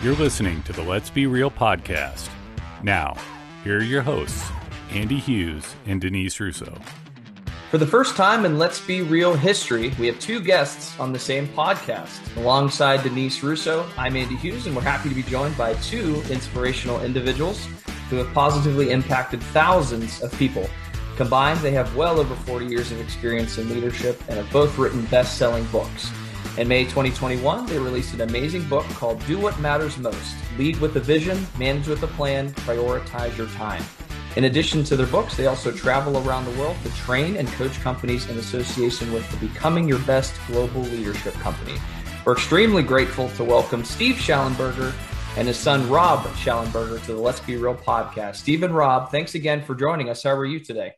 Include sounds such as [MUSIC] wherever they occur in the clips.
You're listening to the Let's Be Real podcast. Now, here are your hosts, Andy Hughes and Denise Russo. For the first time in Let's Be Real history, we have two guests on the same podcast. Alongside Denise Russo, I'm Andy Hughes, and we're happy to be joined by two inspirational individuals who have positively impacted thousands of people. Combined, they have well over 40 years of experience in leadership and have both written best selling books. In May 2021, they released an amazing book called Do What Matters Most Lead with a Vision, Manage with a Plan, Prioritize Your Time. In addition to their books, they also travel around the world to train and coach companies in association with the Becoming Your Best Global Leadership Company. We're extremely grateful to welcome Steve Shallenberger and his son Rob Shallenberger to the Let's Be Real podcast. Steve and Rob, thanks again for joining us. How are you today?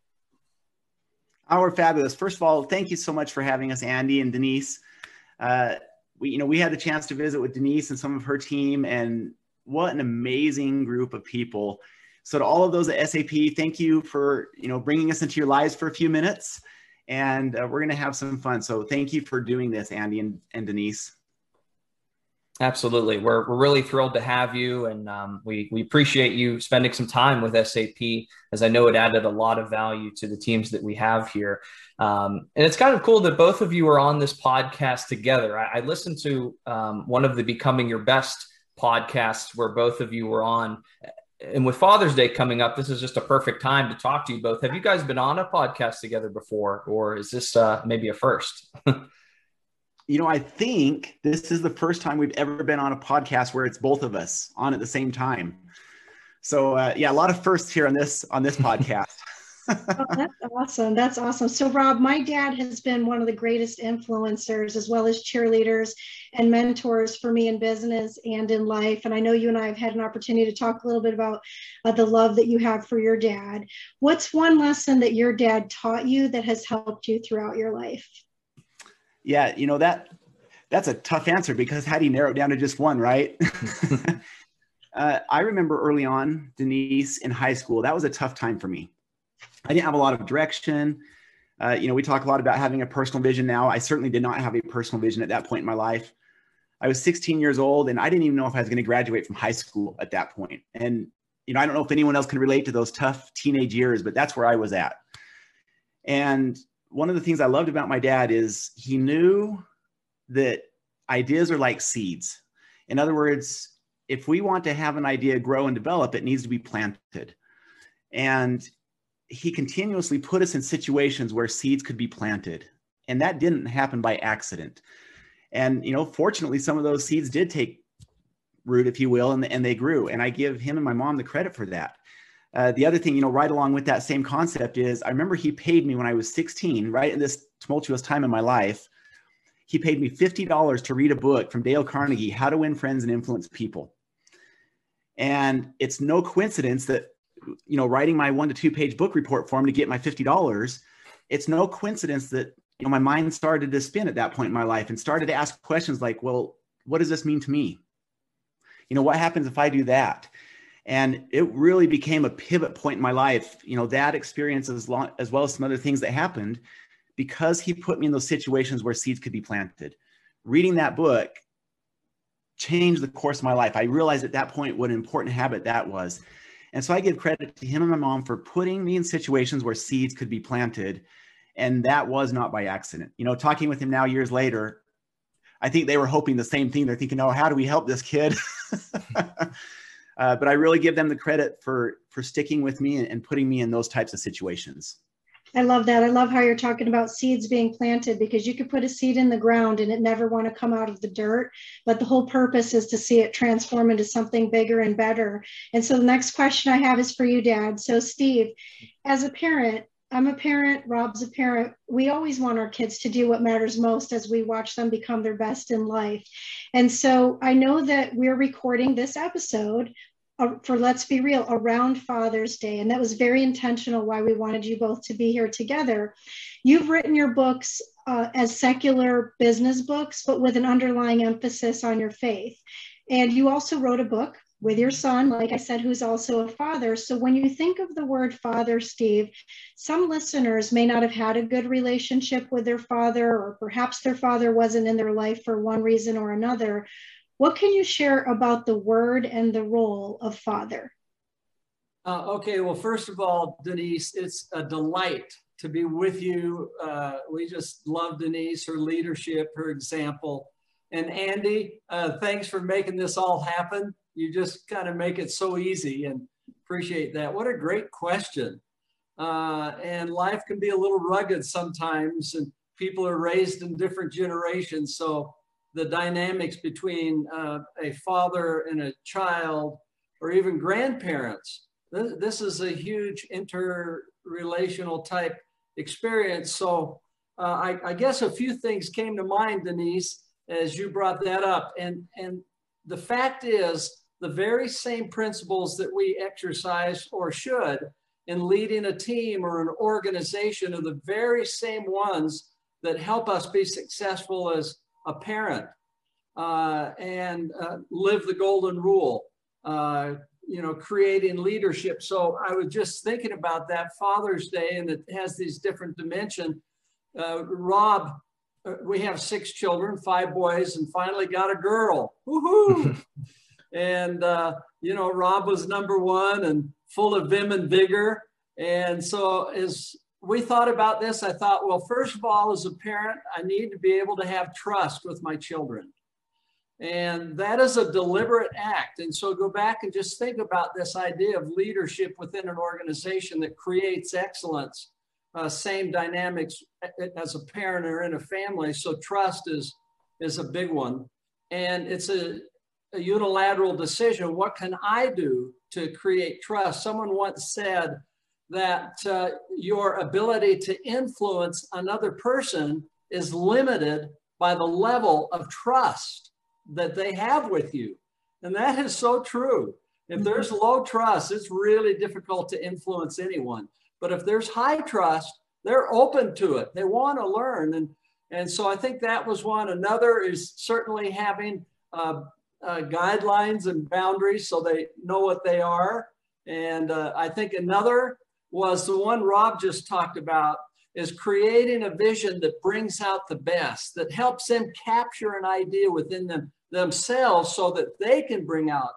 Oh, we're fabulous. First of all, thank you so much for having us, Andy and Denise uh, we, you know, we had the chance to visit with Denise and some of her team, and what an amazing group of people. So to all of those at SAP, thank you for you know bringing us into your lives for a few minutes, and uh, we're going to have some fun. So thank you for doing this, Andy and, and Denise. Absolutely. We're, we're really thrilled to have you. And um, we, we appreciate you spending some time with SAP, as I know it added a lot of value to the teams that we have here. Um, and it's kind of cool that both of you are on this podcast together. I, I listened to um, one of the Becoming Your Best podcasts where both of you were on. And with Father's Day coming up, this is just a perfect time to talk to you both. Have you guys been on a podcast together before, or is this uh, maybe a first? [LAUGHS] you know, I think this is the first time we've ever been on a podcast where it's both of us on at the same time. So uh, yeah, a lot of firsts here on this on this [LAUGHS] podcast. [LAUGHS] oh, that's awesome. That's awesome. So Rob, my dad has been one of the greatest influencers as well as cheerleaders and mentors for me in business and in life. And I know you and I have had an opportunity to talk a little bit about uh, the love that you have for your dad. What's one lesson that your dad taught you that has helped you throughout your life? Yeah, you know that that's a tough answer because how do you narrow it down to just one, right? [LAUGHS] [LAUGHS] uh, I remember early on, Denise in high school, that was a tough time for me. I didn't have a lot of direction. Uh, you know, we talk a lot about having a personal vision now. I certainly did not have a personal vision at that point in my life. I was 16 years old and I didn't even know if I was going to graduate from high school at that point. And, you know, I don't know if anyone else can relate to those tough teenage years, but that's where I was at. And one of the things I loved about my dad is he knew that ideas are like seeds. In other words, if we want to have an idea grow and develop, it needs to be planted. And he continuously put us in situations where seeds could be planted. And that didn't happen by accident. And, you know, fortunately, some of those seeds did take root, if you will, and, and they grew. And I give him and my mom the credit for that. Uh, the other thing, you know, right along with that same concept is I remember he paid me when I was 16, right in this tumultuous time in my life. He paid me $50 to read a book from Dale Carnegie, How to Win Friends and Influence People. And it's no coincidence that, you know, writing my one to two page book report for him to get my $50, it's no coincidence that, you know, my mind started to spin at that point in my life and started to ask questions like, well, what does this mean to me? You know, what happens if I do that? And it really became a pivot point in my life. You know that experience as, long, as well as some other things that happened because he put me in those situations where seeds could be planted. Reading that book changed the course of my life. I realized at that point what an important habit that was. And so i give credit to him and my mom for putting me in situations where seeds could be planted. And that was not by accident. You know talking with him now years later i think they were hoping the same thing. They're thinking oh how do we help this kid [LAUGHS] Uh, but I really give them the credit for for sticking with me and, and putting me in those types of situations. I love that. I love how you're talking about seeds being planted because you could put a seed in the ground and it never want to come out of the dirt. But the whole purpose is to see it transform into something bigger and better. And so the next question I have is for you, Dad. So, Steve, as a parent, I'm a parent, Rob's a parent. We always want our kids to do what matters most as we watch them become their best in life. And so I know that we're recording this episode for Let's Be Real around Father's Day. And that was very intentional why we wanted you both to be here together. You've written your books uh, as secular business books, but with an underlying emphasis on your faith. And you also wrote a book with your son, like I said, who's also a father. So when you think of the word father, Steve, some listeners may not have had a good relationship with their father, or perhaps their father wasn't in their life for one reason or another. What can you share about the word and the role of father? Uh, okay, well, first of all, Denise, it's a delight to be with you. Uh, we just love Denise, her leadership, her example. And Andy, uh, thanks for making this all happen. You just kind of make it so easy and appreciate that. What a great question. Uh, and life can be a little rugged sometimes, and people are raised in different generations. So the dynamics between uh, a father and a child, or even grandparents, this, this is a huge interrelational type experience. So uh, I, I, guess a few things came to mind, Denise, as you brought that up. And, and the fact is, the very same principles that we exercise or should in leading a team or an organization are the very same ones that help us be successful as a parent uh, and uh, live the golden rule, uh, you know, creating leadership. So I was just thinking about that Father's Day and it has these different dimensions. Uh, Rob, uh, we have six children, five boys, and finally got a girl. Woohoo! [LAUGHS] and, uh, you know, Rob was number one and full of vim and vigor. And so as we thought about this, I thought, well, first of all, as a parent, I need to be able to have trust with my children. And that is a deliberate act. And so go back and just think about this idea of leadership within an organization that creates excellence. Uh, same dynamics as a parent or in a family. So trust is is a big one, and it's a, a unilateral decision. What can I do to create trust? Someone once said that uh, your ability to influence another person is limited by the level of trust that they have with you. And that is so true. If mm-hmm. there's low trust, it's really difficult to influence anyone. But if there's high trust, they're open to it. They want to learn. And, and so I think that was one. Another is certainly having uh, uh, guidelines and boundaries so they know what they are. And uh, I think another was the one Rob just talked about is creating a vision that brings out the best, that helps them capture an idea within them themselves so that they can bring out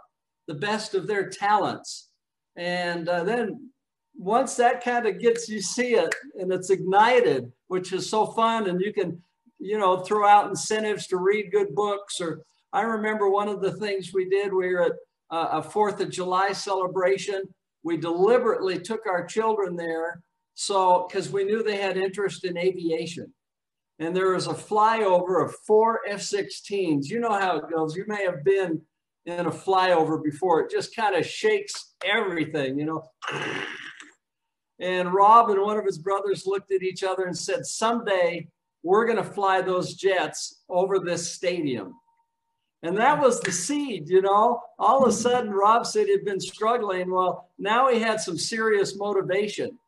the best of their talents. And uh, then once that kind of gets, you see it and it's ignited, which is so fun. And you can, you know, throw out incentives to read good books. Or I remember one of the things we did, we were at a Fourth of July celebration. We deliberately took our children there. So, because we knew they had interest in aviation and there was a flyover of four F-16s. You know how it goes. You may have been in a flyover before. It just kind of shakes everything, you know. And Rob and one of his brothers looked at each other and said, someday we're going to fly those jets over this stadium. And that was the seed, you know. All of a sudden, Rob said he'd been struggling. Well, now he had some serious motivation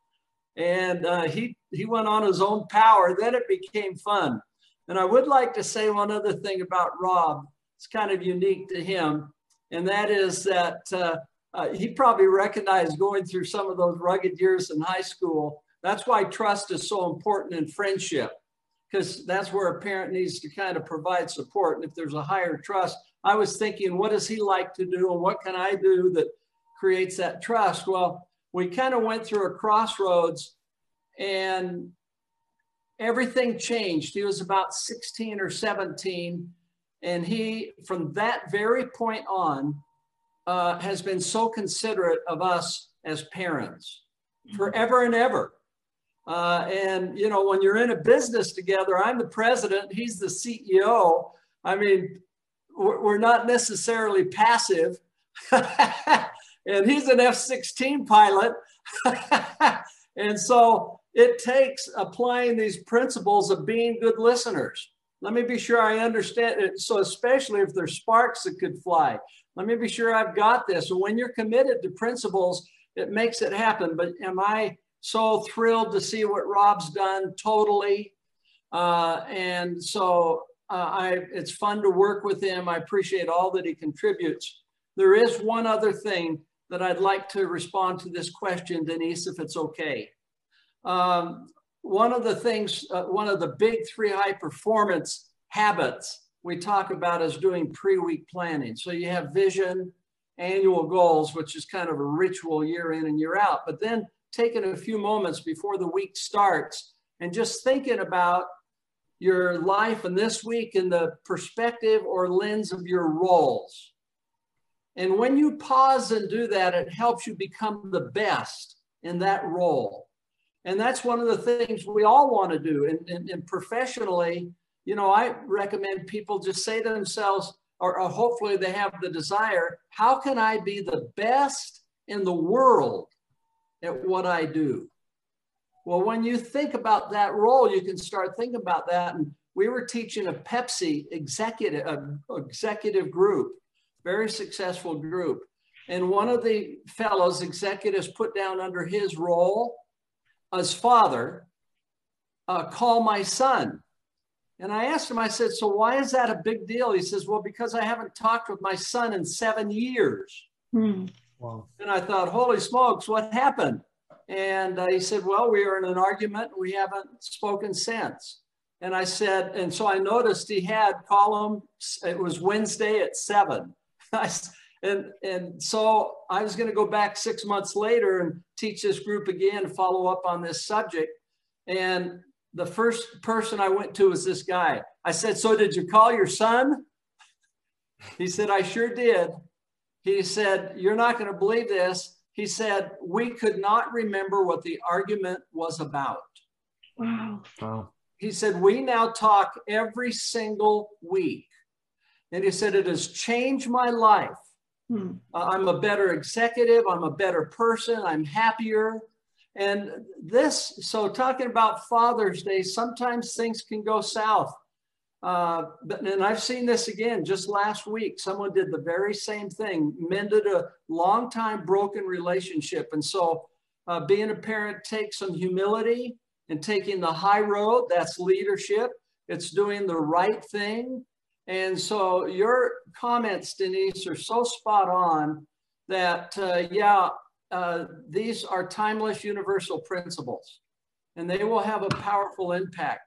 and uh, he he went on his own power. Then it became fun. And I would like to say one other thing about Rob. It's kind of unique to him, and that is that uh, uh, he probably recognized going through some of those rugged years in high school. That's why trust is so important in friendship, because that's where a parent needs to kind of provide support. And if there's a higher trust, I was thinking, what does he like to do, and what can I do that creates that trust? Well, we kind of went through a crossroads and everything changed. He was about 16 or 17. And he, from that very point on, uh, has been so considerate of us as parents forever and ever. Uh, and, you know, when you're in a business together, I'm the president, he's the CEO. I mean, we're, not necessarily passive. [LAUGHS] and he's an F 16 pilot. [LAUGHS] and so it takes applying these principles of being good listeners. Let me be sure I understand it. So, especially if there's sparks that could fly, let me be sure I've got this. When you're committed to principles, it makes it happen. But am I so thrilled to see what Rob's done? Totally. Uh, and so uh, I, it's fun to work with him. I appreciate all that he contributes. There is one other thing that I'd like to respond to this question, Denise, if it's okay. Um, one of the things, uh, one of the big three high performance habits we talk about is doing pre-week planning. So you have vision, annual goals, which is kind of a ritual year in and year out, but then taking a few moments before the week starts and just thinking about your life and this week in the perspective or lens of your roles. And when you pause and do that, it helps you become the best in that role. And that's one of the things we all want to do. And, and, and professionally, you know, I recommend people just say to themselves, or, or hopefully they have the desire, how can I be the best in the world at what I do? Well, when you think about that role, you can start thinking about that. And we were teaching a Pepsi executive, a executive group, very successful group. And one of the fellows, executives, put down under his role as father, uh, call my son. And I asked him, I said, So why is that a big deal? He says, Well, because I haven't talked with my son in seven years. Hmm. Wow. And I thought, Holy smokes, what happened? And uh, he said, Well, we were in an argument. We haven't spoken since. And I said, and so I noticed he had column, it was Wednesday at seven. [LAUGHS] and, and so I was going to go back six months later and teach this group again, follow up on this subject. And the first person I went to was this guy. I said, So did you call your son? [LAUGHS] He said, I sure did. He said, You're not going to believe this he said, We could not remember what the argument was about. Wow. wow. He said, We now talk every single week. And he said, It has changed my life. Hmm. Uh, I'm a better executive. I'm a better person. I'm happier. And this, so talking about Father's Day, sometimes things can go south. Uh, and I've seen this again just last week. Someone did the very same thing, mended a long time broken relationship. And so uh, being a parent takes some humility and taking the high road. That's leadership. It's doing the right thing. And so your comments, Denise, are so spot on that, uh, yeah, uh, these are timeless universal principles and they will have a powerful impact.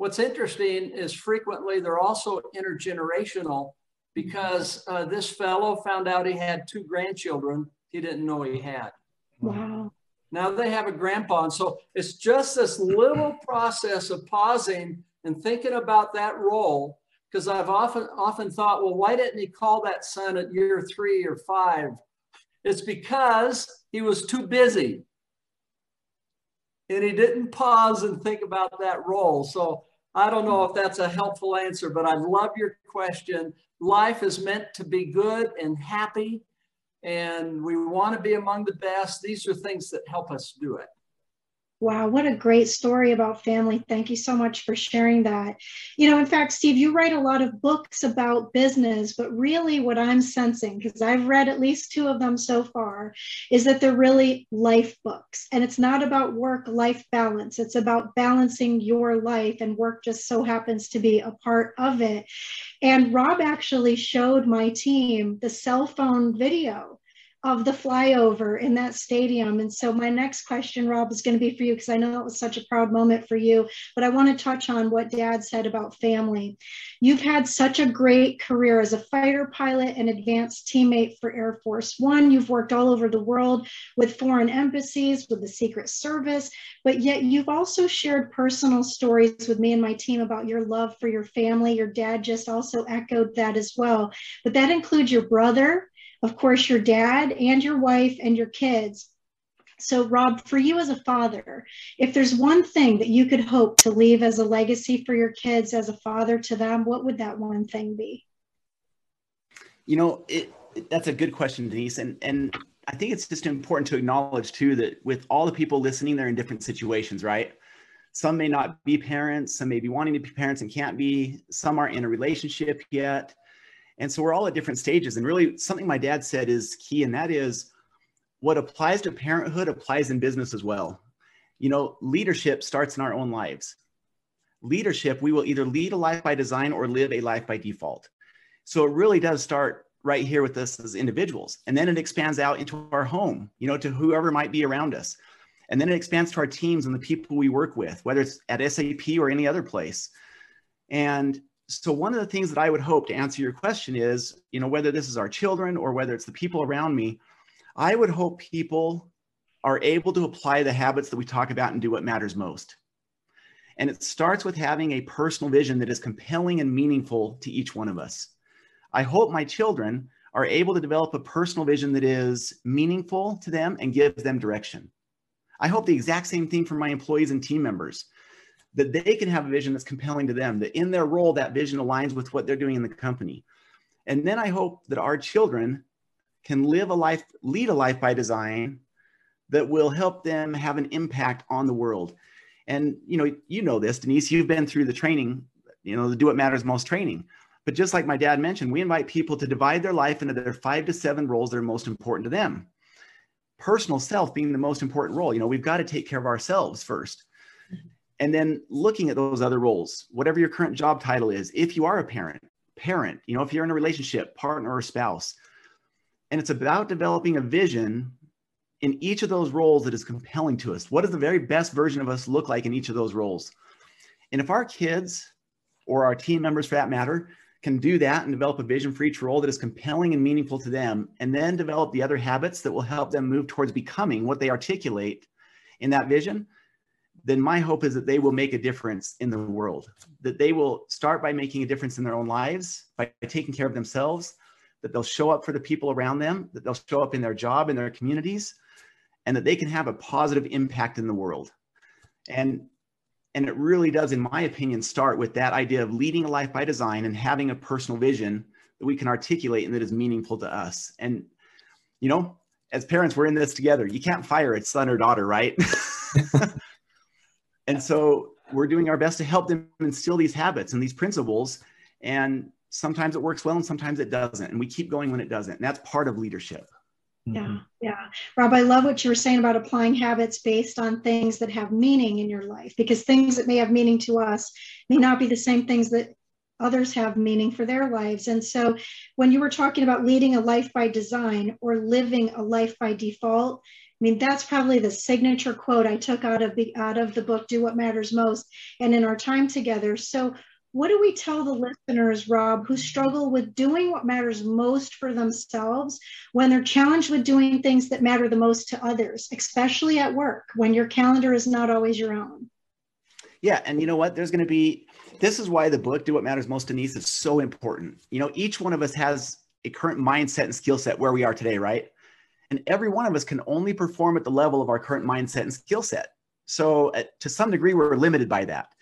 What's interesting is frequently they're also intergenerational because uh, this fellow found out he had two grandchildren he didn't know he had. Wow. Now they have a grandpa. And so it's just this little process of pausing and thinking about that role. Because I've often often thought, well, why didn't he call that son at year three or five? It's because he was too busy. And he didn't pause and think about that role. So I don't know if that's a helpful answer, but I love your question. Life is meant to be good and happy, and we want to be among the best. These are things that help us do it. Wow, what a great story about family. Thank you so much for sharing that. You know, in fact, Steve, you write a lot of books about business, but really what I'm sensing, because I've read at least two of them so far, is that they're really life books. And it's not about work life balance, it's about balancing your life, and work just so happens to be a part of it. And Rob actually showed my team the cell phone video of the flyover in that stadium. And so my next question, Rob, is going to be for you because I know it was such a proud moment for you. But I want to touch on what Dad said about family. You've had such a great career as a fighter pilot and advanced teammate for Air Force One. You've worked all over the world with foreign embassies, with the Secret Service, but yet you've also shared personal stories with me and my team about your love for your family. Your dad just also echoed that as well. But that includes your brother, of course, your dad and your wife and your kids. So, Rob, for you as a father, if there's one thing that you could hope to leave as a legacy for your kids as a father to them, what would that one thing be? You know, it, that's a good question, Denise. And, and I think it's just important to acknowledge, too, that with all the people listening, they're in different situations, right? Some may not be parents, some may be wanting to be parents and can't be, some aren't in a relationship yet. And so we're all at different stages. And really, something my dad said is key, and that is what applies to parenthood applies in business as well. You know, leadership starts in our own lives. Leadership, we will either lead a life by design or live a life by default. So it really does start right here with us as individuals. And then it expands out into our home, you know, to whoever might be around us. And then it expands to our teams and the people we work with, whether it's at SAP or any other place. And so one of the things that I would hope to answer your question is, you know, whether this is our children or whether it's the people around me, I would hope people are able to apply the habits that we talk about and do what matters most. And it starts with having a personal vision that is compelling and meaningful to each one of us. I hope my children are able to develop a personal vision that is meaningful to them and gives them direction. I hope the exact same thing for my employees and team members that they can have a vision that's compelling to them, that in their role, that vision aligns with what they're doing in the company. And then I hope that our children can live a life, lead a life by design that will help them have an impact on the world. And you know, you know this, Denise, you've been through the training, you know, the Do What Matters Most training. But just like my dad mentioned, we invite people to divide their life into their five to seven roles that are most important to them. Personal self being the most important role. You know, we've got to take care of ourselves first and then looking at those other roles whatever your current job title is if you are a parent parent you know if you're in a relationship partner or spouse and it's about developing a vision in each of those roles that is compelling to us. What does the very best version of us look like in each of those roles? And if our kids or our team members for that matter can do that and develop a vision for each role that is compelling and meaningful to them and then develop the other habits that will help them move towards becoming what they articulate in that vision then my hope is that they will make a difference in the world, that they will start by making a difference in their own lives, by taking care of themselves, that they'll show up for the people around them, that they'll show up in their job, in their communities, and that they can have a positive impact in the world. And and it really does, in my opinion, start with that idea of leading a life by design and having a personal vision that we can articulate and that is meaningful to us. And you know, as parents, we're in this together. You can't fire a son or daughter, right? [LAUGHS] [LAUGHS] And so we're doing our best to help them instill these habits and these principles. And sometimes it works well and sometimes it doesn't. And we keep going when it doesn't. And that's part of leadership. Yeah, mm-hmm. yeah. Rob, I love what you were saying about applying habits based on things that have meaning in your life because things that may have meaning to us may not be the same things that others have meaning for their lives. And so when you were talking about leading a life by design or living a life by default, I mean, that's probably the signature quote I took out of the out of the book, Do What Matters Most, and in our time together. So what do we tell the listeners, Rob, who struggle with doing what matters most for themselves when they're challenged with doing things that matter the most to others, especially at work when your calendar is not always your own? Yeah. And you know what? There's going to be, this is why the book, Do What Matters Most, Denise, is so important. You know, each one of us has a current mindset and skill set where we are today, right? And every one of us can only perform at the level of our current mindset and skill set. So, uh, to some degree, we're limited by that.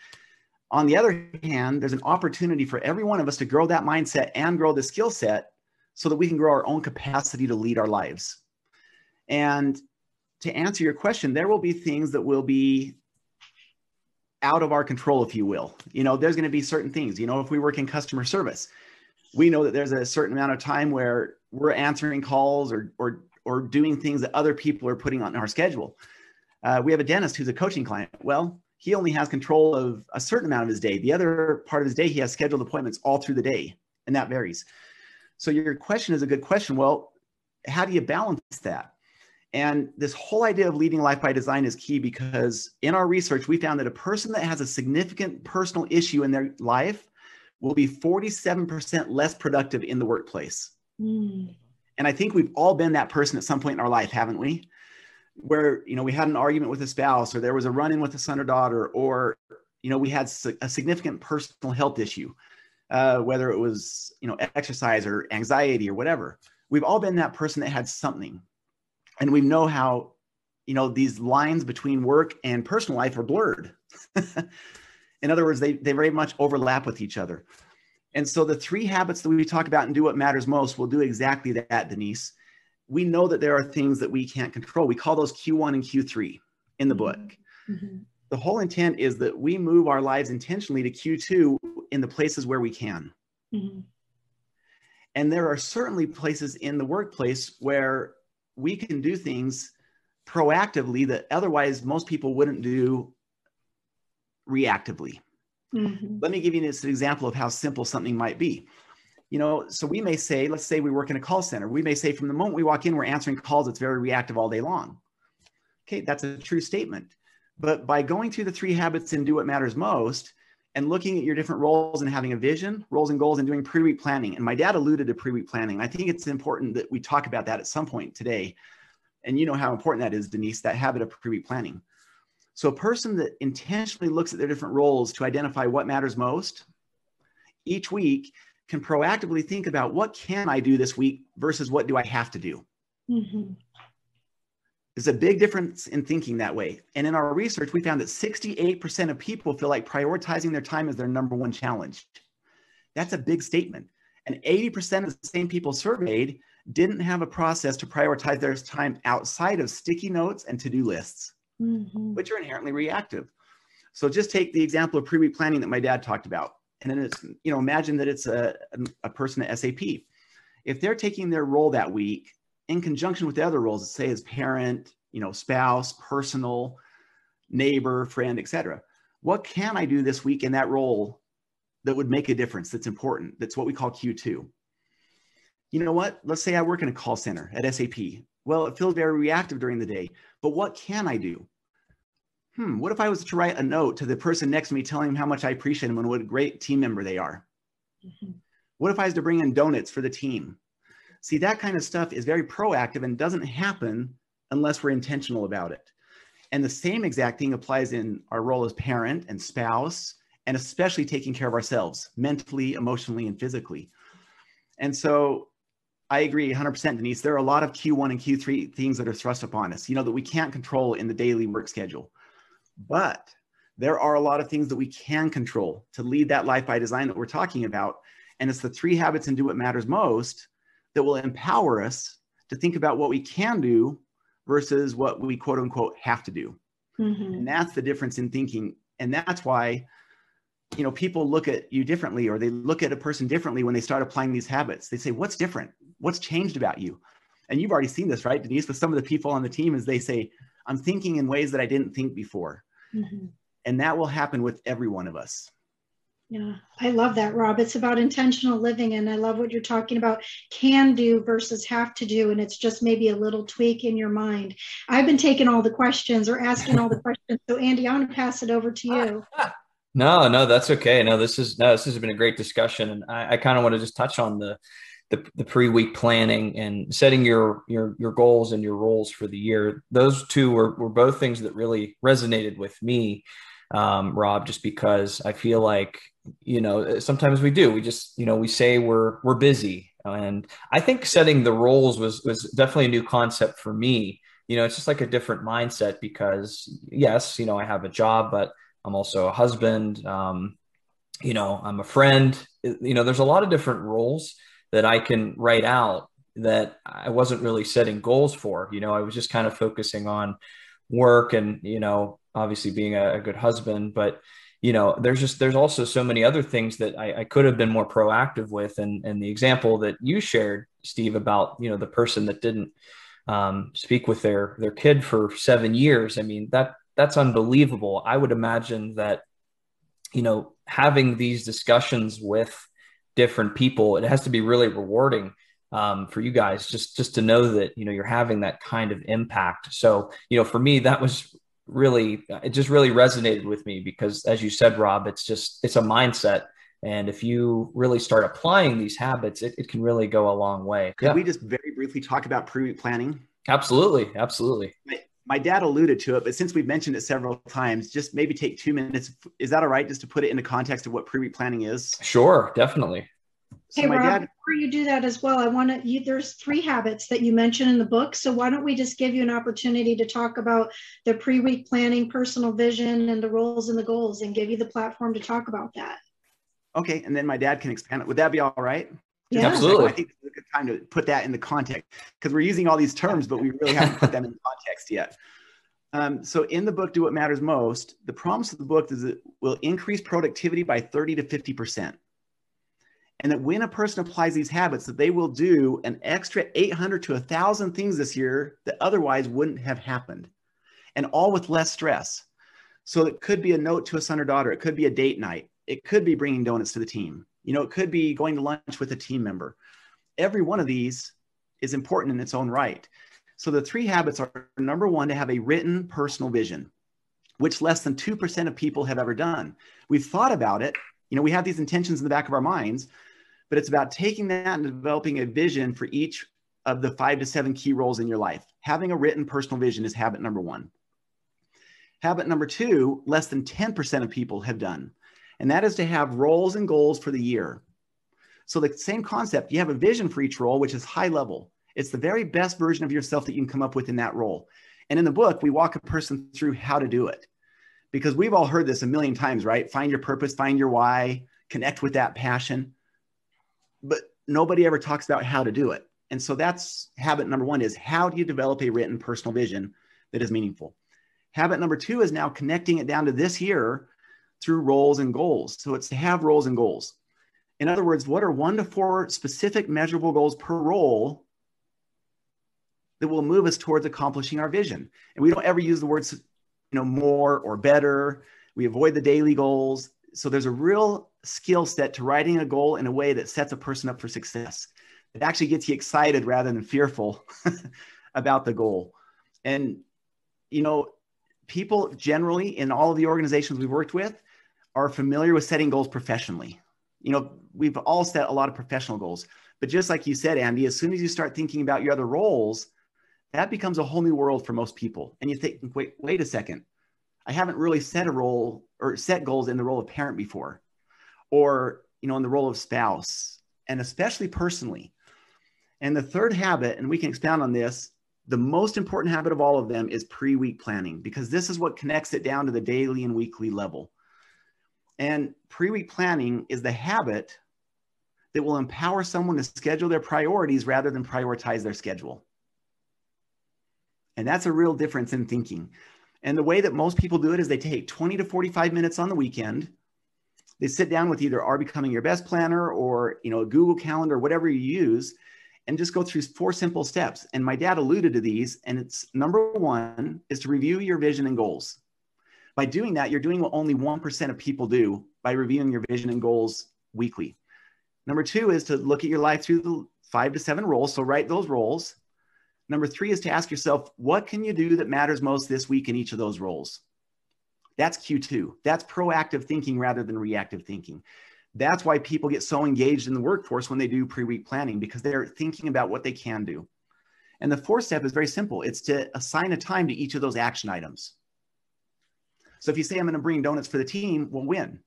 On the other hand, there's an opportunity for every one of us to grow that mindset and grow the skill set so that we can grow our own capacity to lead our lives. And to answer your question, there will be things that will be out of our control, if you will. You know, there's going to be certain things. You know, if we work in customer service, we know that there's a certain amount of time where we're answering calls or, or or doing things that other people are putting on our schedule. Uh, we have a dentist who's a coaching client. Well, he only has control of a certain amount of his day. The other part of his day, he has scheduled appointments all through the day, and that varies. So your question is a good question. Well, how do you balance that? And this whole idea of leading life by design is key because in our research, we found that a person that has a significant personal issue in their life will be 47% less productive in the workplace. Mm. And I think we've all been that person at some point in our life, haven't we? Where, you know, we had an argument with a spouse or there was a run in with a son or daughter, or, you know, we had a significant personal health issue, uh, whether it was, you know, exercise or anxiety or whatever. We've all been that person that had something. And we know how, you know, these lines between work and personal life are blurred. [LAUGHS] in other words, they, they very much overlap with each other. And so the three habits that we talk about and do what matters most will do exactly that, Denise. We know that there are things that we can't control. We call those Q1 and Q3 in the book. Mm-hmm. mm-hmm. The whole intent is that we move our lives intentionally to Q2 in the places where we can. Mm-hmm. And there are certainly places in the workplace where we can do things proactively that otherwise most people wouldn't do reactively. Mm-hmm. Let me give you an example of how simple something might be. You know, so we may say, let's say we work in a call center. We may say from the moment we walk in, we're answering calls, it's very reactive all day long. Okay, that's a true statement. But by going through the three habits and do what matters most, and looking at your different roles and having a vision, roles and goals, and doing pre week planning. And my dad alluded to pre week planning. I think it's important that we talk about that at some point today. And you know how important that is, Denise, that habit of pre week planning. So, a person that intentionally looks at their different roles to identify what matters most each week can proactively think about what can I do this week versus what do I have to do. Mm-hmm. There's a big difference in thinking that way. And in our research, we found that 68% of people feel like prioritizing their time is their number one challenge. That's a big statement. And 80% of the same people surveyed didn't have a process to prioritize their time outside of sticky notes and to do lists, mm-hmm. which are inherently reactive. So just take the example of pre week planning that my dad talked about. And then it's, you know, imagine that it's a, a person at SAP. If they're taking their role that week in conjunction with the other roles, say as parent, you know, spouse, personal, neighbor, friend, etc. What can I do this week in that role that would make a difference? That's important. That's what we call Q2. You know what? Let's say I work in a call center at SAP. Well, it feels very reactive during the day, but what can I do? Hmm, what if I was to write a note to the person next to me telling them how much I appreciate them and what a great team member they are? Mm-hmm. What if I was to bring in donuts for the team? See, that kind of stuff is very proactive and doesn't happen unless we're intentional about it. And the same exact thing applies in our role as parent and spouse, and especially taking care of ourselves mentally, emotionally, and physically. And so I agree 100%, Denise. There are a lot of Q1 and Q3 things that are thrust upon us, you know, that we can't control in the daily work schedule. But there are a lot of things that we can control to lead that life by design that we're talking about. And it's the three habits and do what matters most that will empower us to think about what we can do versus what we quote unquote have to do. Mm-hmm. And that's the difference in thinking. And that's why, you know, people look at you differently or they look at a person differently when they start applying these habits. They say, What's different? What's changed about you? And you've already seen this, right, Denise, with some of the people on the team, as they say, I'm thinking in ways that I didn't think before. Mm-hmm. And that will happen with every one of us. Yeah, I love that, Rob. It's about intentional living. And I love what you're talking about can do versus have to do. And it's just maybe a little tweak in your mind. I've been taking all the questions or asking all the [LAUGHS] questions. So, Andy, I want to pass it over to you. [LAUGHS] No, no, that's okay. No, this is no, this has been a great discussion. And I, I kind of want to just touch on the the, the pre-week planning and setting your your your goals and your roles for the year. Those two were, were both things that really resonated with me um, Rob, just because I feel like you know sometimes we do. We just you know we say we're we're busy, and I think setting the roles was was definitely a new concept for me. You know, it's just like a different mindset because yes, you know, I have a job, but I'm also a husband. Um, you know, I'm a friend. You know, there's a lot of different roles that I can write out that I wasn't really setting goals for. You know, I was just kind of focusing on work and you know obviously being a, a good husband, but you know, there's just there's also so many other things that I, I could have been more proactive with. And and the example that you shared, Steve, about you know the person that didn't um, speak with their their kid for seven years. I mean that that's unbelievable. I would imagine that you know having these discussions with different people, it has to be really rewarding um, for you guys just just to know that you know you're having that kind of impact. So you know for me that was really it just really resonated with me because as you said rob it's just it's a mindset. And if you really start applying these habits it, it can really go a long way. Could yeah. we just very briefly talk about pre-week planning? Absolutely. Absolutely my, my dad alluded to it but since we've mentioned it several times just maybe take two minutes is that all right just to put it in the context of what pre-week planning is sure definitely so hey, Rob, dad, before you do that as well, I want to, you, there's three habits that you mentioned in the book. So why don't we just give you an opportunity to talk about the pre-week planning, personal vision, and the roles and the goals and give you the platform to talk about that. Okay. And then my dad can expand it. Would that be all right? Yeah. Absolutely. I think it's a good time to put that in the context because we're using all these terms, but we really haven't put them in context yet. Um, so in the book, Do What Matters Most, the promise of the book is it will increase productivity by 30 to 50% and that when a person applies these habits that they will do an extra 800 to 1000 things this year that otherwise wouldn't have happened and all with less stress so it could be a note to a son or daughter it could be a date night it could be bringing donuts to the team you know it could be going to lunch with a team member every one of these is important in its own right so the three habits are number one to have a written personal vision which less than 2% of people have ever done. We've thought about it. You know, we have these intentions in the back of our minds, but it's about taking that and developing a vision for each of the five to seven key roles in your life. Having a written personal vision is habit number one. Habit number two, less than 10% of people have done, and that is to have roles and goals for the year. So, the same concept, you have a vision for each role, which is high level. It's the very best version of yourself that you can come up with in that role. And in the book, we walk a person through how to do it because we've all heard this a million times, right? Find your purpose, find your why, connect with that passion. But nobody ever talks about how to do it. And so that's habit number one is how do you develop a written personal vision that is meaningful? Habit number two is now connecting it down to this year through roles and goals. So it's to have roles and goals. In other words, what are one to four specific measurable goals per role that will move us towards accomplishing our vision? And we don't ever use the words, you know, more or better. We avoid the daily goals. So there's a real skill set to writing a goal in a way that sets a person up for success. It actually gets you excited rather than fearful [LAUGHS] about the goal. And, you know, people generally in all of the organizations we've worked with are familiar with setting goals professionally. You know, we've all set a lot of professional goals, but just like you said, Andy, as soon as you start thinking about your other roles, that becomes a whole new world for most people. And you think, wait, wait a second, I haven't really set a role or set goals in the role of parent before, or you know, in the role of spouse, and especially personally. And the third habit, and we can expound on this, the most important habit of all of them is pre week planning because this is what connects it down to the daily and weekly level. And pre week planning is the habit that will empower someone to schedule their priorities rather than prioritize their schedule. And that's a real difference in thinking. And the way that most people do it is they take 20 to 45 minutes on the weekend. They sit down with either Are Becoming Your Best Planner or you know a Google Calendar, whatever you use, and just go through four simple steps. And my dad alluded to these. And it's number one is to review your vision and goals. By doing that, you're doing what only 1% of people do by reviewing your vision and goals weekly. Number two is to look at your life through the five to seven roles. So write those roles. Number three is to ask yourself, what can you do that matters most this week in each of those roles? That's Q2. That's proactive thinking rather than reactive thinking. That's why people get so engaged in the workforce when they do pre week planning because they're thinking about what they can do. And the fourth step is very simple it's to assign a time to each of those action items. So if you say, I'm going to bring donuts for the team, well, when?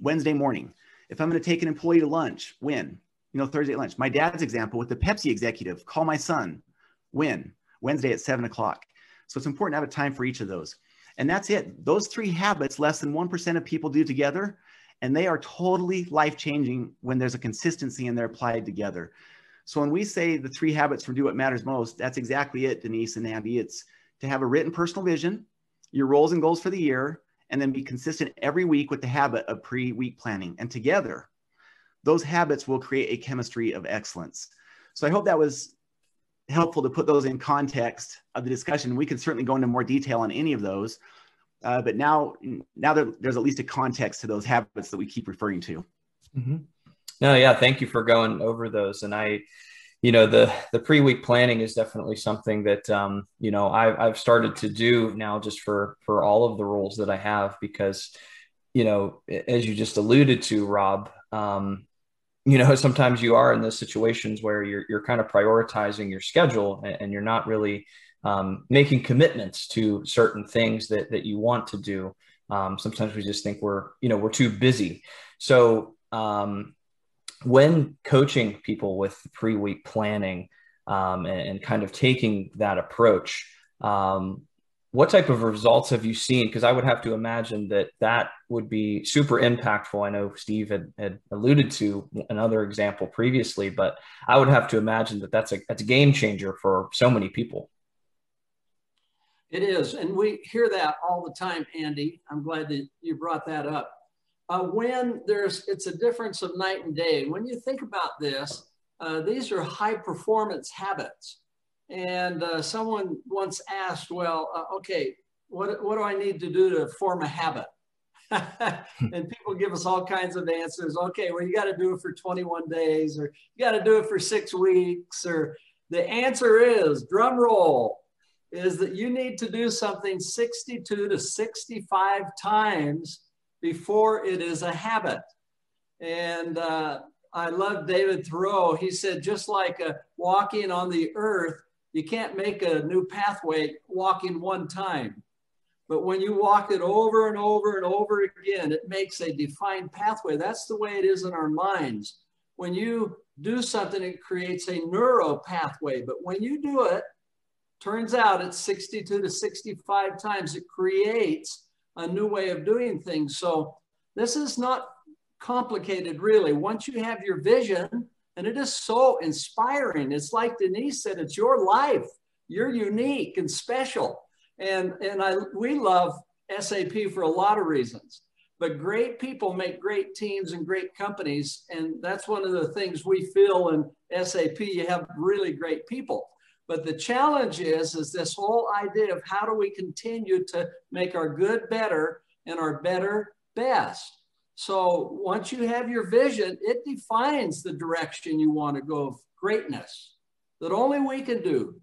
Wednesday morning. If I'm going to take an employee to lunch, when? You know, Thursday at lunch. My dad's example with the Pepsi executive, call my son, when? Wednesday at seven o'clock. So it's important to have a time for each of those. And that's it. Those three habits, less than 1% of people do together, and they are totally life changing when there's a consistency and they're applied together. So when we say the three habits for do what matters most, that's exactly it, Denise and Abby. It's to have a written personal vision, your roles and goals for the year, and then be consistent every week with the habit of pre week planning. And together, those habits will create a chemistry of excellence. So I hope that was helpful to put those in context of the discussion. We can certainly go into more detail on any of those. Uh, but now, now that there's at least a context to those habits that we keep referring to. Mm-hmm. No, yeah, thank you for going over those. And I, you know, the the pre week planning is definitely something that um, you know I've I've started to do now just for for all of the roles that I have because, you know, as you just alluded to, Rob. Um, you know, [LAUGHS] sometimes you are in those situations where you're you're kind of prioritizing your schedule and, and you're not really um, making commitments to certain things that that you want to do. Um, sometimes we just think we're you know we're too busy. So um, when coaching people with pre-week planning um, and, and, kind of taking that approach, um, what type of results have you seen? Because I would have to imagine that that would be super impactful. I know Steve had, had alluded to another example previously, but I would have to imagine that that's a that's a game changer for so many people. It is. And we hear that all the time, Andy. I'm glad that you brought that up. Uh, when there's, it's a difference of night and day. When you think about this, uh, these are high performance habits. And uh, someone once asked, well, uh, okay, what, what do I need to do to form a habit? [LAUGHS] and people give us all kinds of answers. Okay, well, you got to do it for 21 days, or you got to do it for six weeks, or the answer is drum roll is that you need to do something 62 to 65 times before it is a habit. And uh, I love David Thoreau. He said, just like uh, walking on the earth, you can't make a new pathway walking one time. But when you walk it over and over and over again, it makes a defined pathway. That's the way it is in our minds. When you do something, it creates a neuro pathway. But when you do it, turns out it's 62 to 65 times, it creates a new way of doing things. So this is not complicated, really. Once you have your vision, and it is so inspiring. It's like Denise said, it's your life. You're unique and special. And, and I, we love SAP for a lot of reasons. But great people make great teams and great companies. And that's one of the things we feel in SAP. You have really great people. But the challenge is, is this whole idea of how do we continue to make our good better and our better best. So once you have your vision, it defines the direction you want to go of greatness that only we can do.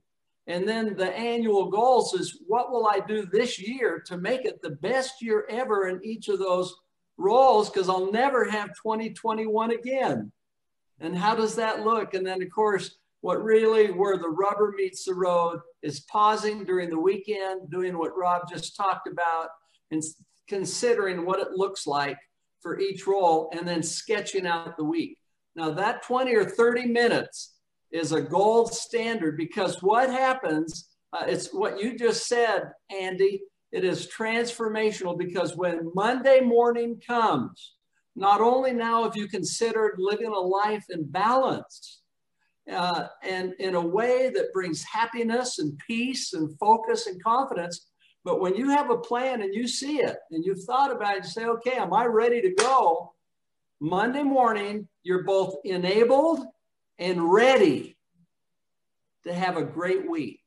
And then the annual goals is what will I do this year to make it the best year ever in each of those roles? Because I'll never have 2021 again. And how does that look? And then, of course, what really where the rubber meets the road is pausing during the weekend, doing what Rob just talked about, and considering what it looks like for each role, and then sketching out the week. Now, that 20 or 30 minutes is a gold standard because what happens, uh, it's what you just said, Andy, it is transformational because when Monday morning comes, not only now have you considered living a life in balance uh, and in a way that brings happiness and peace and focus and confidence, but when you have a plan and you see it and you've thought about it, you say, okay, am I ready to go? Monday morning, you're both enabled and ready to have a great week.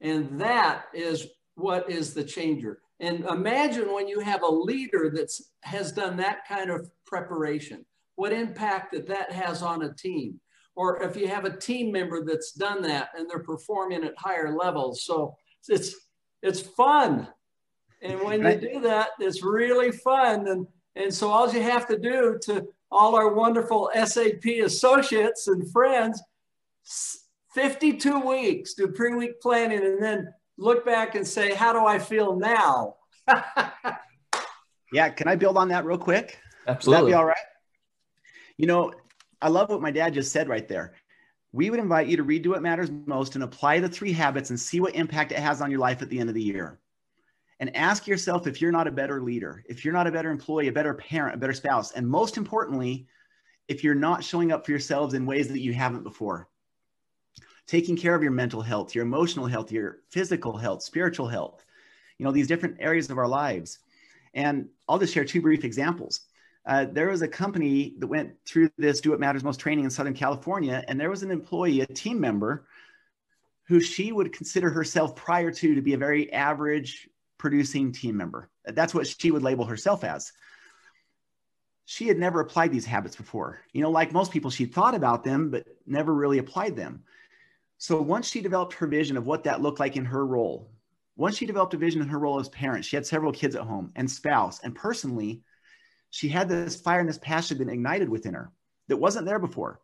And that is what is the changer. And imagine when you have a leader that has done that kind of preparation, what impact that that has on a team. Or if you have a team member that's done that and they're performing at higher levels. So it's it's fun. And when you do that, it's really fun. And and so all you have to do to all our wonderful SAP associates and friends, 52 weeks, do pre-week planning, and then look back and say, how do I feel now? [LAUGHS] yeah, can I build on that real quick? Absolutely. Would that be all right? You know, I love what my dad just said right there. We would invite you to redo what matters most and apply the three habits and see what impact it has on your life at the end of the year and ask yourself if you're not a better leader, if you're not a better employee, a better parent, a better spouse, and most importantly, if you're not showing up for yourselves in ways that you haven't before. Taking care of your mental health, your emotional health, your physical health, spiritual health, you know, these different areas of our lives. And I'll just share two brief examples. Uh, there was a company that went through this Do What Matters Most training in Southern California, and there was an employee, a team member, who she would consider herself prior to to be a very average producing team member. That's what she would label herself as. She had never applied these habits before. You know, like most people, she thought about them, but never really applied them. So once she developed her vision of what that looked like in her role, once she developed a vision in her role as parent, she had several kids at home and spouse, and personally, she had this fire and this passion been ignited within her that wasn't there before.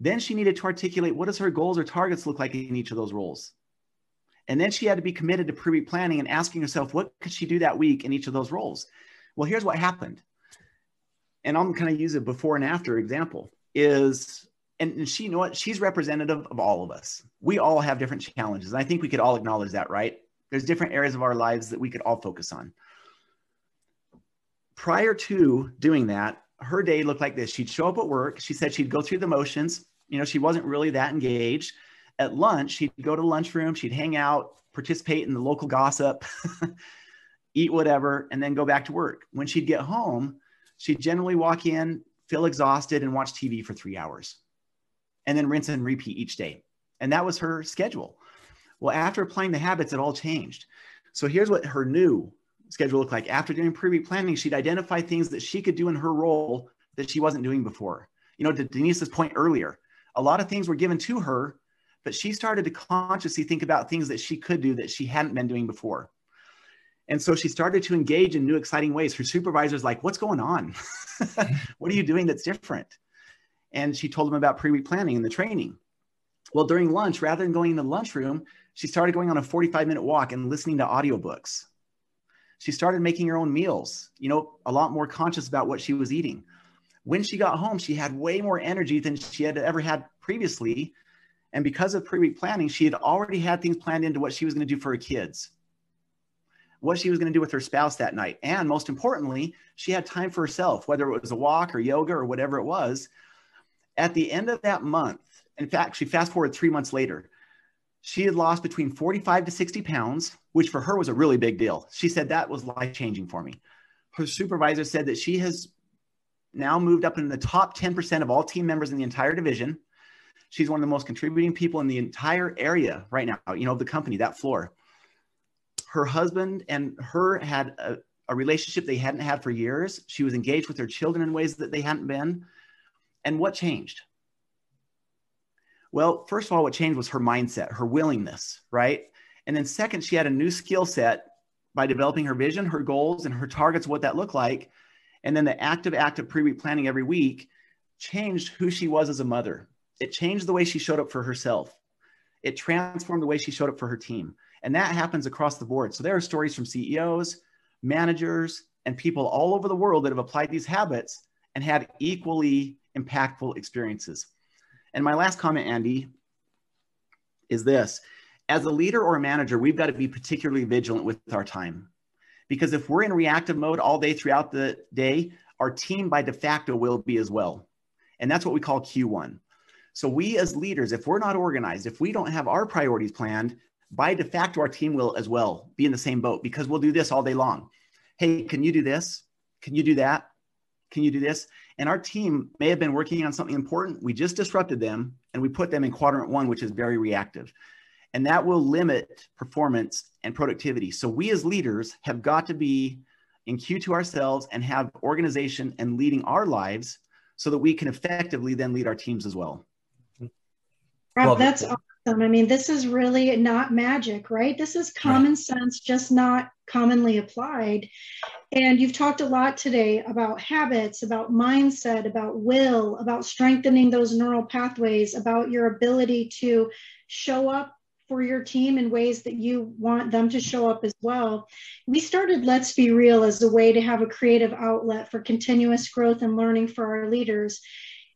Then she needed to articulate what does her goals or targets look like in each of those roles. And then she had to be committed to pre-week planning and asking herself, what could she do that week in each of those roles? Well, here's what happened. And I'm kind of use a before and after example is, and she, you know what? She's representative of all of us. We all have different challenges. And I think we could all acknowledge that, right? There's different areas of our lives that we could all focus on. Prior to doing that, her day looked like this. She'd show up at work. She said she'd go through the motions. You know, she wasn't really that engaged at lunch, she'd go to the lunchroom, she'd hang out, participate in the local gossip, [LAUGHS] eat whatever, and then go back to work. When she'd get home, she'd generally walk in, feel exhausted, and watch TV for three hours, and then rinse and repeat each day. And that was her schedule. Well, after applying the habits, it all changed. So here's what her new schedule looked like. After doing pre-week planning, she'd identify things that she could do in her role that she wasn't doing before. You know, to Denise's point earlier, a lot of things were given to her but she started to consciously think about things that she could do that she hadn't been doing before. And so she started to engage in new, exciting ways. Her supervisor's like, What's going on? [LAUGHS] what are you doing that's different? And she told them about pre week planning and the training. Well, during lunch, rather than going in the lunchroom, she started going on a 45 minute walk and listening to audiobooks. She started making her own meals, you know, a lot more conscious about what she was eating. When she got home, she had way more energy than she had ever had previously. And because of pre week planning, she had already had things planned into what she was going to do for her kids what she was going to do with her spouse that night. And most importantly, she had time for herself, whether it was a walk or yoga or whatever it was. At the end of that month, in fact, she fast forward three months later, she had lost between 45 to 60 pounds, which for her was a really big deal. She said that was life changing for me. Her supervisor said that she has now moved up in the top 10% of all team members in the entire division. She's one of the most contributing people in the entire area right now, you know, the company, that floor her husband and her had a, a relationship they hadn't had for years. She was engaged with her children in ways that they hadn't been. And what changed? Well, first of all, what changed was her mindset, her willingness, right? And then, second, she had a new skill set by developing her vision, her goals, and her targets, what that looked like. And then the active, active pre week planning every week changed who she was as a mother. It changed the way she showed up for herself. It transformed the way she showed up for her team. And that happens across the board. So there are stories from CEOs, managers, and people all over the world that have applied these habits and had equally impactful experiences. And my last comment, Andy, is this as a leader or a manager, we've got to be particularly vigilant with our time. Because if we're in reactive mode all day throughout the day, our team by de facto will be as well. And that's what we call Q1. So, we as leaders, if we're not organized, if we don't have our priorities planned, by de facto, our team will as well be in the same boat because we'll do this all day long. Hey, can you do this? Can you do that? Can you do this? And our team may have been working on something important. We just disrupted them and we put them in quadrant one, which is very reactive. And that will limit performance and productivity. So we as leaders have got to be in Q2 ourselves and have organization and leading our lives so that we can effectively then lead our teams as well. Rob, that's awesome. Um, I mean, this is really not magic, right? This is common right. sense, just not commonly applied. And you've talked a lot today about habits, about mindset, about will, about strengthening those neural pathways, about your ability to show up for your team in ways that you want them to show up as well. We started Let's Be Real as a way to have a creative outlet for continuous growth and learning for our leaders.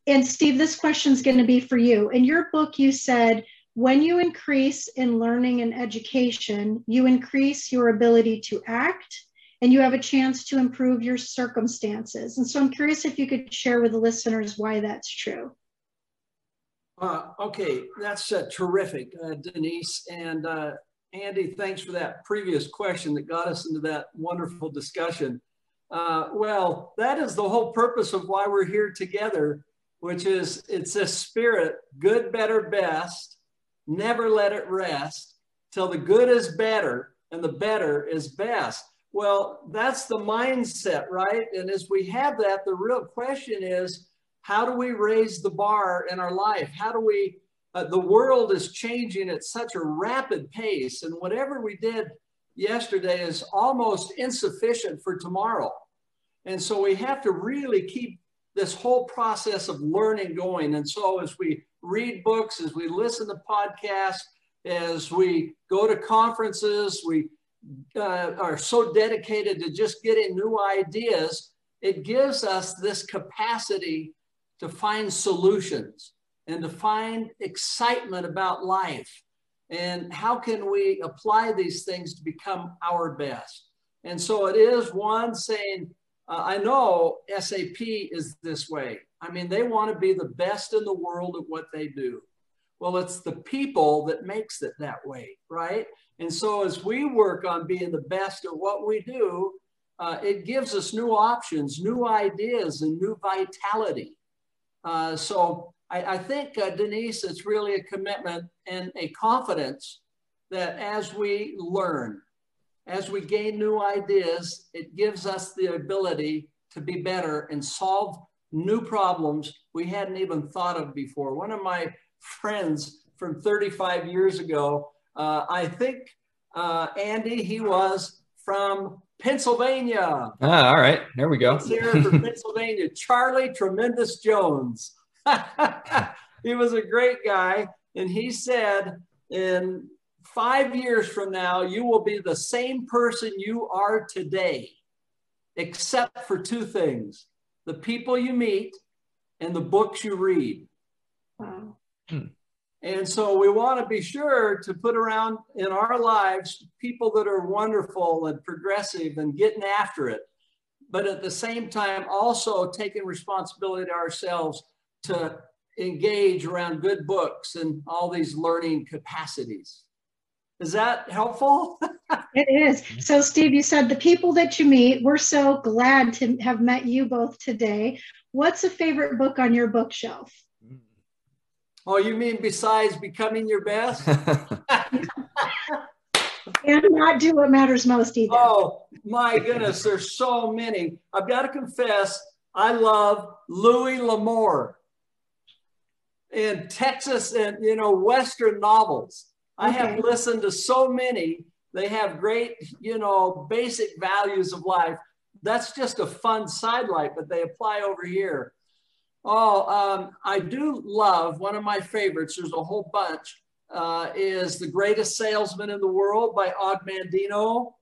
And Steve, this question is going to be for you. In your book, you said when you increase in learning and education, you increase your ability to act and you have a chance to improve your circumstances. And so I'm curious if you could share with the listeners why that's true. Uh, okay, that's uh, terrific, uh, Denise. And uh, Andy, thanks for that previous question that got us into that wonderful discussion. Uh, well, that is the whole purpose of why we're here together, which is it's a spirit, good, better, best, never let it rest till the good is better and the better is best. Well, that's the mindset, right? And as we have that, the real question is how do we raise the bar in our life? How do we? Uh, the world is changing at such a rapid pace, and whatever we did yesterday is almost insufficient for tomorrow. And so we have to really keep this whole process of learning going. And so as we read books, as we listen to podcasts, as we go to conferences, we uh, are so dedicated to just getting new ideas. It gives us this capacity to find solutions and to find excitement about life. And how can we apply these things to become our best? And so it is one saying, uh, I know SAP is this way. I mean, they want to be the best in the world at what they do. Well, it's the people that makes it that way, right? And so as we work on being the best at what we do, uh, it gives us new options, new ideas, and new vitality. Uh, so I, I think, uh, Denise, it's really a commitment and a confidence that as we learn, as we gain new ideas, it gives us the ability to be better and solve new problems we hadn't even thought of before. One of my friends from 35 years ago. Uh, I think uh, Andy, he was from Pennsylvania. Ah, all right, there we go. Let's hear [LAUGHS] Pennsylvania. Charlie Tremendous Jones. [LAUGHS] he was a great guy, and he said, in five years from now, you will be the same person you are today, except for two things the people you meet and the books you read. Wow. Hmm. And so we want to be sure to put around in our lives people that are wonderful and progressive and getting after it. But at the same time, also taking responsibility to ourselves to engage around good books and all these learning capacities. Is that helpful? [LAUGHS] it is. So, Steve, you said the people that you meet, we're so glad to have met you both today. What's a favorite book on your bookshelf? Oh, you mean besides becoming your best? [LAUGHS] and not do what matters most either. Oh, my goodness, there's so many. I've got to confess, I love Louis L'Amour in Texas and you know Western novels. I have listened to so many. They have great, you know, basic values of life. That's just a fun sidelight, but they apply over here. Oh, um, I do love one of my favorites. There's a whole bunch. Uh, is The Greatest Salesman in the World by Og Mandino.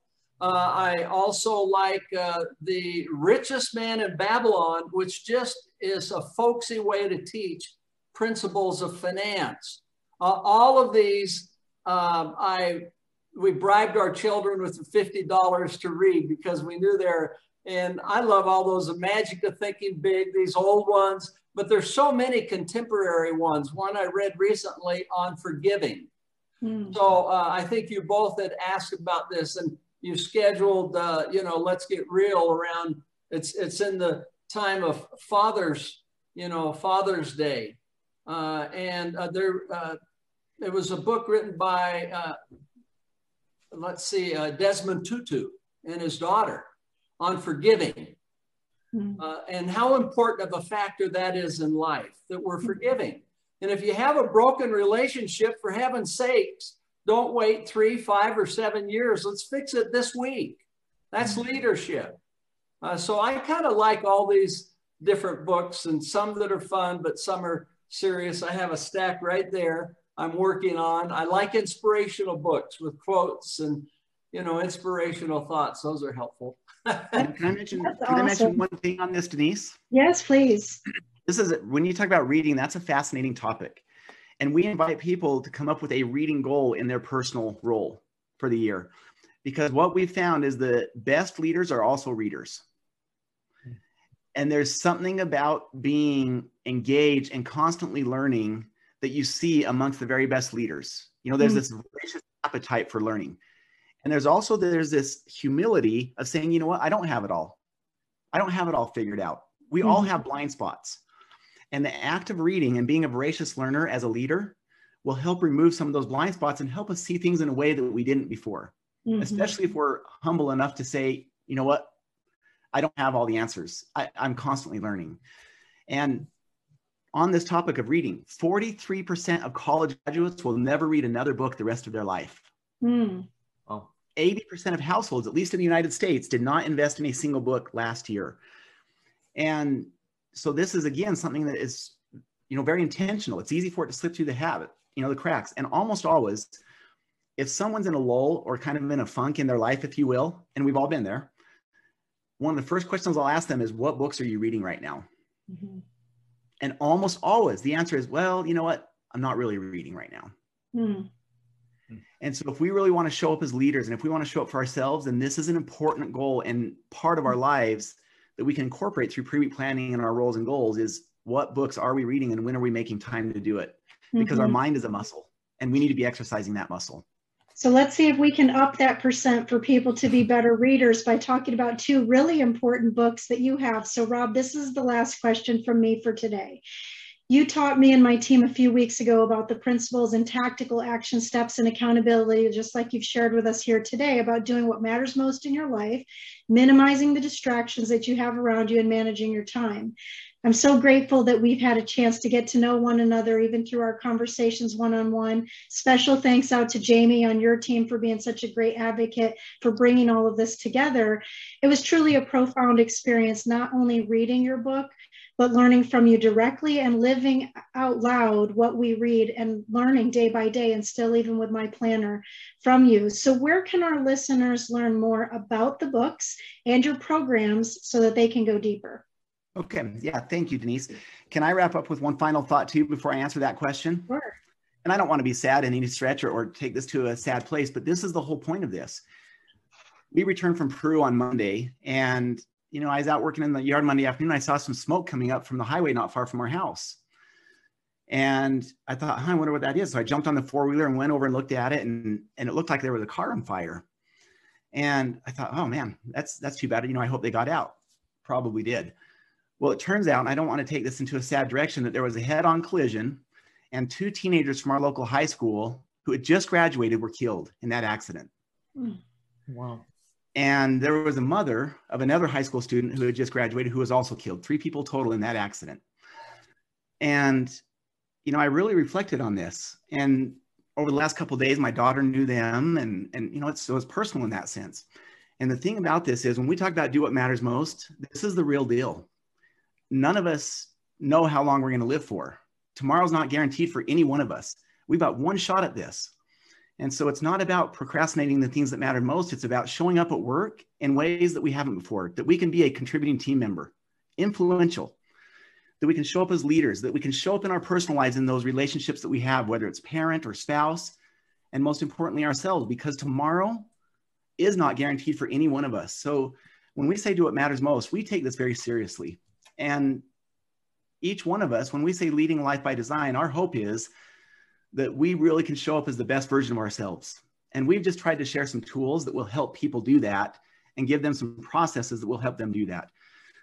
Uh, I also like uh, The Richest Man in Babylon, which just is a folksy way to teach principles of finance. Uh, all of these, um, I we bribed our children with $50 to read because we knew they're, and I love all those, magic of thinking big, these old ones, but there's so many contemporary ones. One I read recently on forgiving. Hmm. So uh, I think you both had asked about this and you scheduled, uh, you know, let's get real around, it's, it's in the time of Father's, you know, Father's Day. Uh, and uh, there, uh, there was a book written by, uh, let's see, uh, Desmond Tutu and his daughter on forgiving. Mm-hmm. and how important of a factor that is in life that we're forgiving. And if you have a broken relationship, for heaven's sakes, don't wait three, five, or seven years. Let's fix it this week. That's mm-hmm. leadership. Uh, so I kind of like all these different books and some that are fun, but some are serious. I have a stack right there I'm working on. I like inspirational books with quotes and, you know, inspirational thoughts. Those are helpful. can I mention, [LAUGHS] can awesome. I mention one thing on this, Denise? Yes, please. This is, when you talk about reading, that's a fascinating topic. And we invite people to come up with a reading goal in their personal role for the year. Because what we've found is the best leaders are also readers and there's something about being engaged and constantly learning that you see amongst the very best leaders you know there's mm-hmm. this voracious appetite for learning and there's also there's this humility of saying you know what i don't have it all i don't have it all figured out we mm-hmm. all have blind spots and the act of reading and being a voracious learner as a leader will help remove some of those blind spots and help us see things in a way that we didn't before mm-hmm. especially if we're humble enough to say you know what I don't have all the answers. I, I'm constantly learning. And on this topic of reading, 43% of college graduates will never read another book the rest of their life. Mm. Well, 80% of households, at least in the United States, did not invest in a single book last year. And so this is again something that is, you know, very intentional. It's easy for it to slip through the habit, you know, the cracks. And almost always, if someone's in a lull or kind of in a funk in their life, if you will, and we've all been there, one of the first questions I'll ask them is, What books are you reading right now? Mm-hmm. And almost always the answer is, Well, you know what? I'm not really reading right now. Mm. And so, if we really want to show up as leaders and if we want to show up for ourselves, then this is an important goal and part of our lives that we can incorporate through pre week planning and our roles and goals is what books are we reading and when are we making time to do it? Because mm-hmm. our mind is a muscle and we need to be exercising that muscle. So let's see if we can up that percent for people to be better readers by talking about two really important books that you have. So, Rob, this is the last question from me for today. You taught me and my team a few weeks ago about the principles and tactical action steps and accountability, just like you've shared with us here today about doing what matters most in your life, minimizing the distractions that you have around you, and managing your time. I'm so grateful that we've had a chance to get to know one another, even through our conversations one on one. Special thanks out to Jamie on your team for being such a great advocate for bringing all of this together. It was truly a profound experience, not only reading your book, but learning from you directly and living out loud what we read and learning day by day, and still, even with my planner, from you. So, where can our listeners learn more about the books and your programs so that they can go deeper? Okay. Yeah. Thank you, Denise. Can I wrap up with one final thought too before I answer that question? Sure. And I don't want to be sad in any stretch or, or take this to a sad place, but this is the whole point of this. We returned from Peru on Monday, and you know, I was out working in the yard Monday afternoon. I saw some smoke coming up from the highway not far from our house. And I thought, huh, I wonder what that is. So I jumped on the four wheeler and went over and looked at it, and, and it looked like there was a car on fire. And I thought, oh man, that's that's too bad. You know, I hope they got out. Probably did. Well, it turns out, and I don't want to take this into a sad direction, that there was a head-on collision, and two teenagers from our local high school who had just graduated were killed in that accident. Hmm. Wow. And there was a mother of another high school student who had just graduated who was also killed. Three people total in that accident. And, you know, I really reflected on this. And over the last couple days, my daughter knew them. And, and you know, it's, so it's personal in that sense. And the thing about this is when we talk about do what matters most, this is the real deal. None of us know how long we're going to live for. Tomorrow's not guaranteed for any one of us. We've got one shot at this. And so it's not about procrastinating the things that matter most. It's about showing up at work in ways that we haven't before, that we can be a contributing team member, influential, that we can show up as leaders, that we can show up in our personal lives in those relationships that we have, whether it's parent or spouse, and most importantly, ourselves, because tomorrow is not guaranteed for any one of us. So when we say do what matters most, we take this very seriously. And each one of us, when we say leading life by design, our hope is that we really can show up as the best version of ourselves. And we've just tried to share some tools that will help people do that and give them some processes that will help them do that.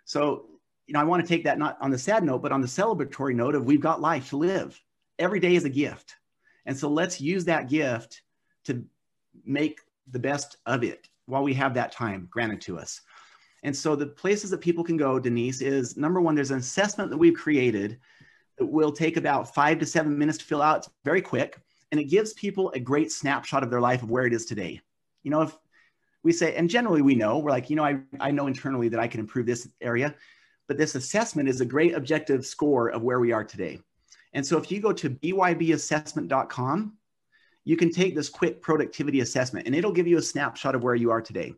So, you know, I want to take that not on the sad note, but on the celebratory note of we've got life to live. Every day is a gift. And so let's use that gift to make the best of it while we have that time granted to us. And so the places that people can go, Denise, is number one, there's an assessment that we've created that will take about five to seven minutes to fill out. It's very quick. And it gives people a great snapshot of their life of where it is today. You know, if we say, and generally we know, we're like, you know, I, I know internally that I can improve this area, but this assessment is a great objective score of where we are today. And so if you go to bybassessment.com, you can take this quick productivity assessment and it'll give you a snapshot of where you are today.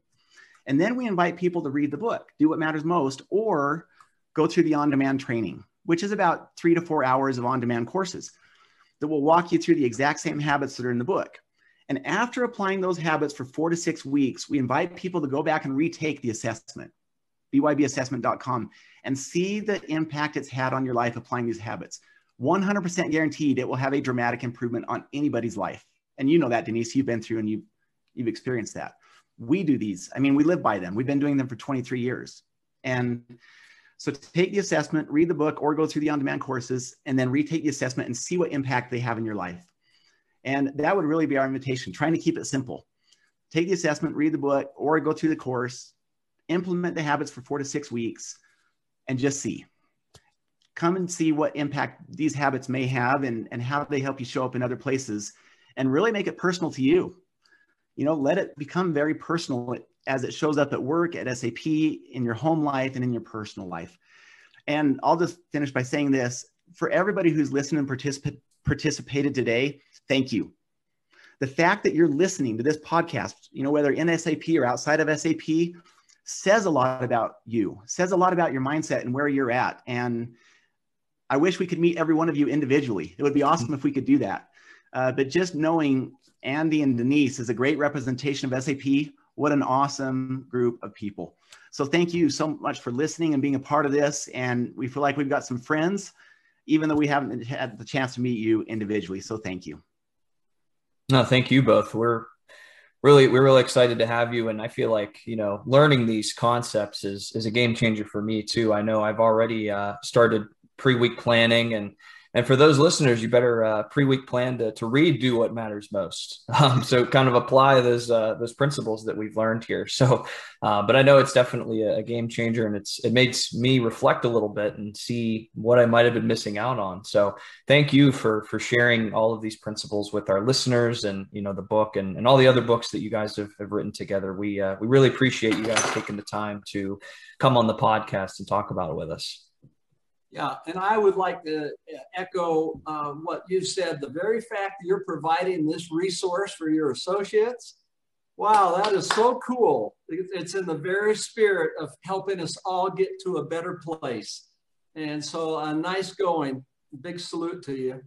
And then we invite people to read the book, do what matters most, or go through the on demand training which is about three to four hours of on demand courses that will walk you through the exact same habits that are in the book. And after applying those habits for four to six weeks, we invite people to go back and retake the assessment, bybassessment.com, and see the impact it's had on your life applying these habits. 100% guaranteed it will have a dramatic improvement on anybody's life. And you know that, Denise, you've been through and you've, you've experienced that. We do these. I mean, we live by them. We've been doing them for 23 years. And so take the assessment, read the book, or go through the on demand courses, and then retake the assessment and see what impact they have in your life. And that would really be our invitation, trying to keep it simple. Take the assessment, read the book, or go through the course, implement the habits for four to six weeks, and just see. Come and see what impact these habits may have and, and how they help you show up in other places and really make it personal to you. You know, let it become very personal as it shows up at work, at SAP, in your home life, and in your personal life. And I'll just finish by saying this for everybody who's listened and particip- participated today, thank you. The fact that you're listening to this podcast, you know, whether in SAP or outside of SAP, says a lot about you, says a lot about your mindset and where you're at. And I wish we could meet every one of you individually. It would be awesome if we could do that. Uh, but just knowing Andy and Denise is a great representation of SAP what an awesome group of people. So thank you so much for listening and being a part of this. And we feel like we've got some friends, even though we haven't had the chance to meet you individually. So thank you. No, thank you both. We're really we're really excited to have you and i feel like you know learning these concepts is is a game changer for me too i know i've already uh, started pre-week planning and and for those listeners, you better uh, pre-week plan to, to read "Do What Matters Most." [LAUGHS] Um, so kind of apply those uh, those principles that we've learned here. So, uh, but I know it's definitely a, game changer, and it's it makes me reflect a little bit and see what I might have been missing out on. So, thank you for for sharing all of these principles with our listeners, and you know the book and, and all the other books that you guys have, have written together. We uh, we really appreciate you guys taking the time to come on the podcast and talk about it with us. Yeah, and I would like to echo uh, what you said. The very fact that you're providing this resource for your associates, wow, that is so cool. It's in the very spirit of helping us all get to a better place. And so, uh, nice going. Big salute to you.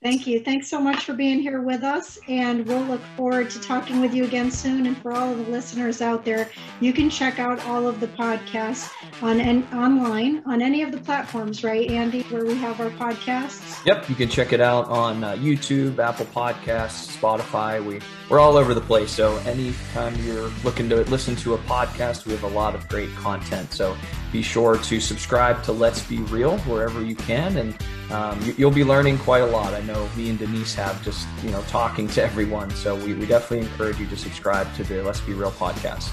Thank you. Thanks so much for being here with us. And we'll look forward to talking with you again soon. And for all of the listeners out there, you can check out all of the podcasts on and online on any of the platforms, right, Andy, where we have our podcasts? Yep. You can check it out on uh, YouTube, Apple Podcasts, Spotify. We, we're all over the place. So anytime you're looking to listen to a podcast, we have a lot of great content. So be sure to subscribe to Let's Be Real wherever you can. And um, you, will be learning quite a lot. I know me and Denise have just, you know, talking to everyone. So we, we definitely encourage you to subscribe to the Let's Be Real podcast.